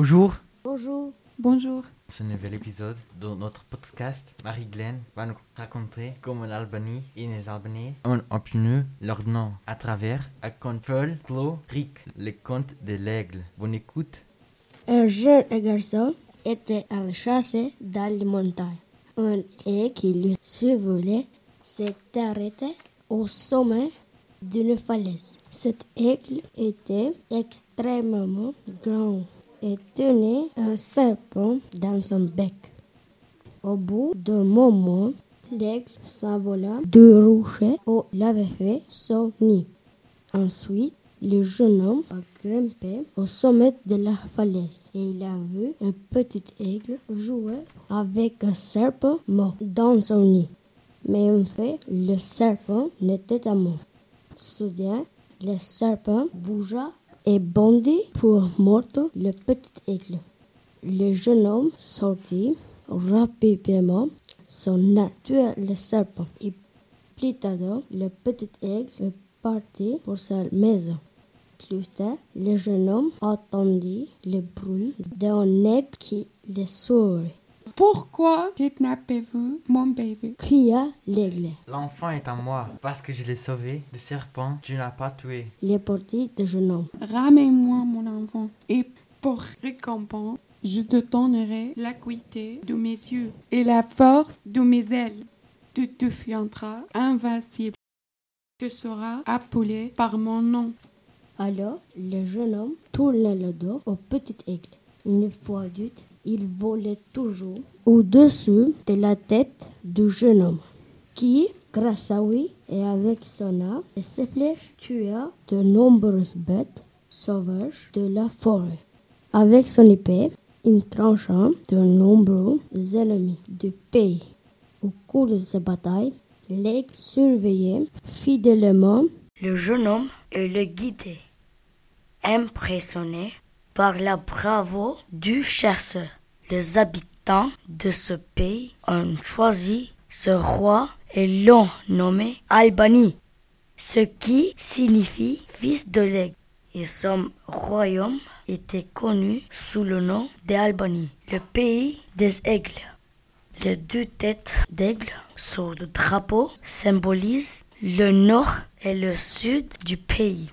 Bonjour, Bonjour. Bonjour. ce nouvel épisode de notre podcast. Marie-Glenn va nous raconter comment l'Albanie et les Albanais ont obtenu leur nom à travers un conte folklorique, le conte de l'aigle. Bonne écoute. Un jeune garçon était allé chasser dans les montagnes. Un aigle qui lui survolait s'est arrêté au sommet d'une falaise. Cet aigle était extrêmement grand et tenait un serpent dans son bec. Au bout d'un moment, l'aigle s'envola du rocher où il avait fait son nid. Ensuite, le jeune homme a grimpé au sommet de la falaise et il a vu un petit aigle jouer avec un serpent mort dans son nid. Mais en fait, le serpent n'était pas mort. Soudain, le serpent bougea et bondit pour mordre le petit aigle. Le jeune homme sortit rapidement son arc, le serpent et plus tard, le petit aigle partit pour sa maison. Plus tard, le jeune homme entendit le bruit d'un aigle qui le sourit. Pourquoi kidnappez-vous mon bébé? Cria l'aigle. L'enfant est à moi parce que je l'ai sauvé du serpent. Tu n'as pas tué. Il est parti du jeune homme. Ramène-moi mon enfant. Et pour récompense, je te donnerai l'acuité de mes yeux et la force de mes ailes. Tu deviendras invincible. Tu seras appelé par mon nom. Alors, le jeune homme tourna le dos au petit aigle. Une fois adulte, il volait toujours au-dessus de la tête du jeune homme, qui, grâce à lui et avec son arme et ses flèches, tua de nombreuses bêtes sauvages de la forêt. Avec son épée, il trancha de nombreux ennemis du pays. Au cours de ces batailles, l'aigle surveillait fidèlement Le jeune homme et le guidait, impressionné par la bravoure du chasseur. Les habitants de ce pays ont choisi ce roi et l'ont nommé Albanie, ce qui signifie fils de l'aigle. Et son royaume était connu sous le nom d'Albanie, le pays des aigles. Les deux têtes d'aigle sur le drapeau symbolisent le nord et le sud du pays.